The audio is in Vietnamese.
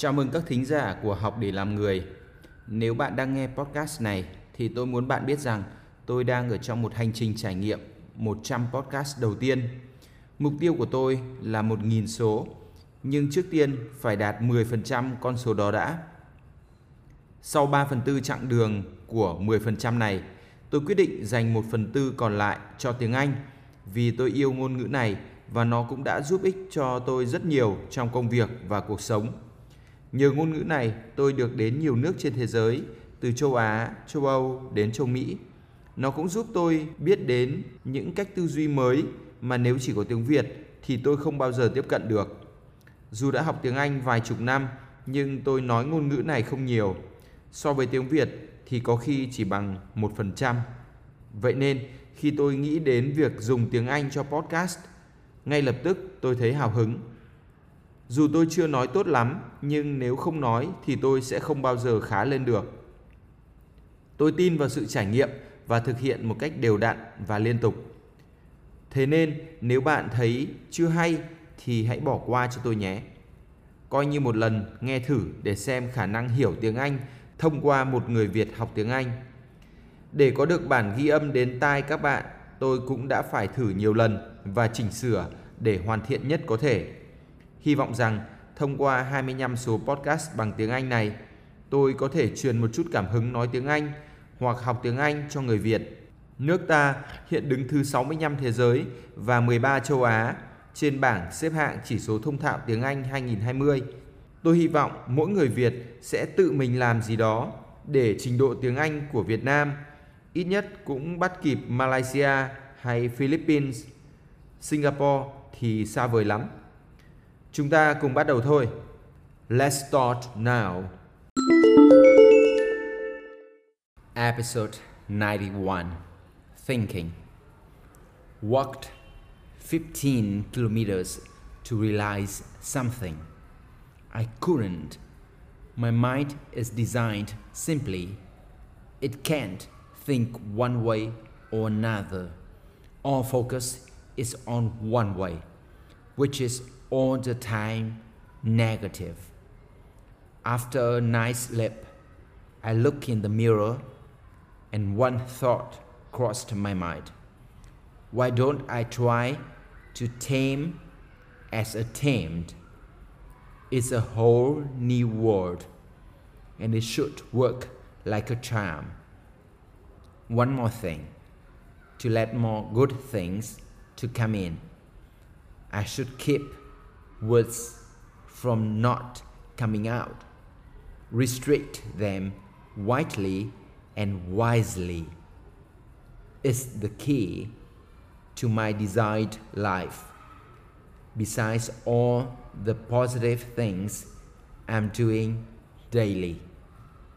Chào mừng các thính giả của Học để làm người. Nếu bạn đang nghe podcast này thì tôi muốn bạn biết rằng tôi đang ở trong một hành trình trải nghiệm 100 podcast đầu tiên. Mục tiêu của tôi là 1.000 số, nhưng trước tiên phải đạt 10% con số đó đã. Sau 3 phần tư chặng đường của 10% này, tôi quyết định dành 1 phần tư còn lại cho tiếng Anh vì tôi yêu ngôn ngữ này và nó cũng đã giúp ích cho tôi rất nhiều trong công việc và cuộc sống. Nhờ ngôn ngữ này, tôi được đến nhiều nước trên thế giới, từ châu Á, châu Âu đến châu Mỹ. Nó cũng giúp tôi biết đến những cách tư duy mới mà nếu chỉ có tiếng Việt thì tôi không bao giờ tiếp cận được. Dù đã học tiếng Anh vài chục năm, nhưng tôi nói ngôn ngữ này không nhiều. So với tiếng Việt thì có khi chỉ bằng 1%. Vậy nên, khi tôi nghĩ đến việc dùng tiếng Anh cho podcast, ngay lập tức tôi thấy hào hứng dù tôi chưa nói tốt lắm, nhưng nếu không nói thì tôi sẽ không bao giờ khá lên được. Tôi tin vào sự trải nghiệm và thực hiện một cách đều đặn và liên tục. Thế nên nếu bạn thấy chưa hay thì hãy bỏ qua cho tôi nhé. Coi như một lần nghe thử để xem khả năng hiểu tiếng Anh thông qua một người Việt học tiếng Anh. Để có được bản ghi âm đến tai các bạn, tôi cũng đã phải thử nhiều lần và chỉnh sửa để hoàn thiện nhất có thể. Hy vọng rằng thông qua 25 số podcast bằng tiếng Anh này, tôi có thể truyền một chút cảm hứng nói tiếng Anh hoặc học tiếng Anh cho người Việt. Nước ta hiện đứng thứ 65 thế giới và 13 châu Á trên bảng xếp hạng chỉ số thông thạo tiếng Anh 2020. Tôi hy vọng mỗi người Việt sẽ tự mình làm gì đó để trình độ tiếng Anh của Việt Nam ít nhất cũng bắt kịp Malaysia hay Philippines. Singapore thì xa vời lắm. Chúng ta cùng bắt đầu thôi. Let's start now. Episode 91 Thinking Walked 15 kilometers to realize something. I couldn't. My mind is designed simply. It can't think one way or another. All focus is on one way, which is all the time negative. After a night sleep, I look in the mirror and one thought crossed my mind. Why don't I try to tame as a tamed? It's a whole new world and it should work like a charm. One more thing to let more good things to come in. I should keep words from not coming out. Restrict them widely and wisely. Is the key to my desired life. Besides all the positive things I'm doing daily.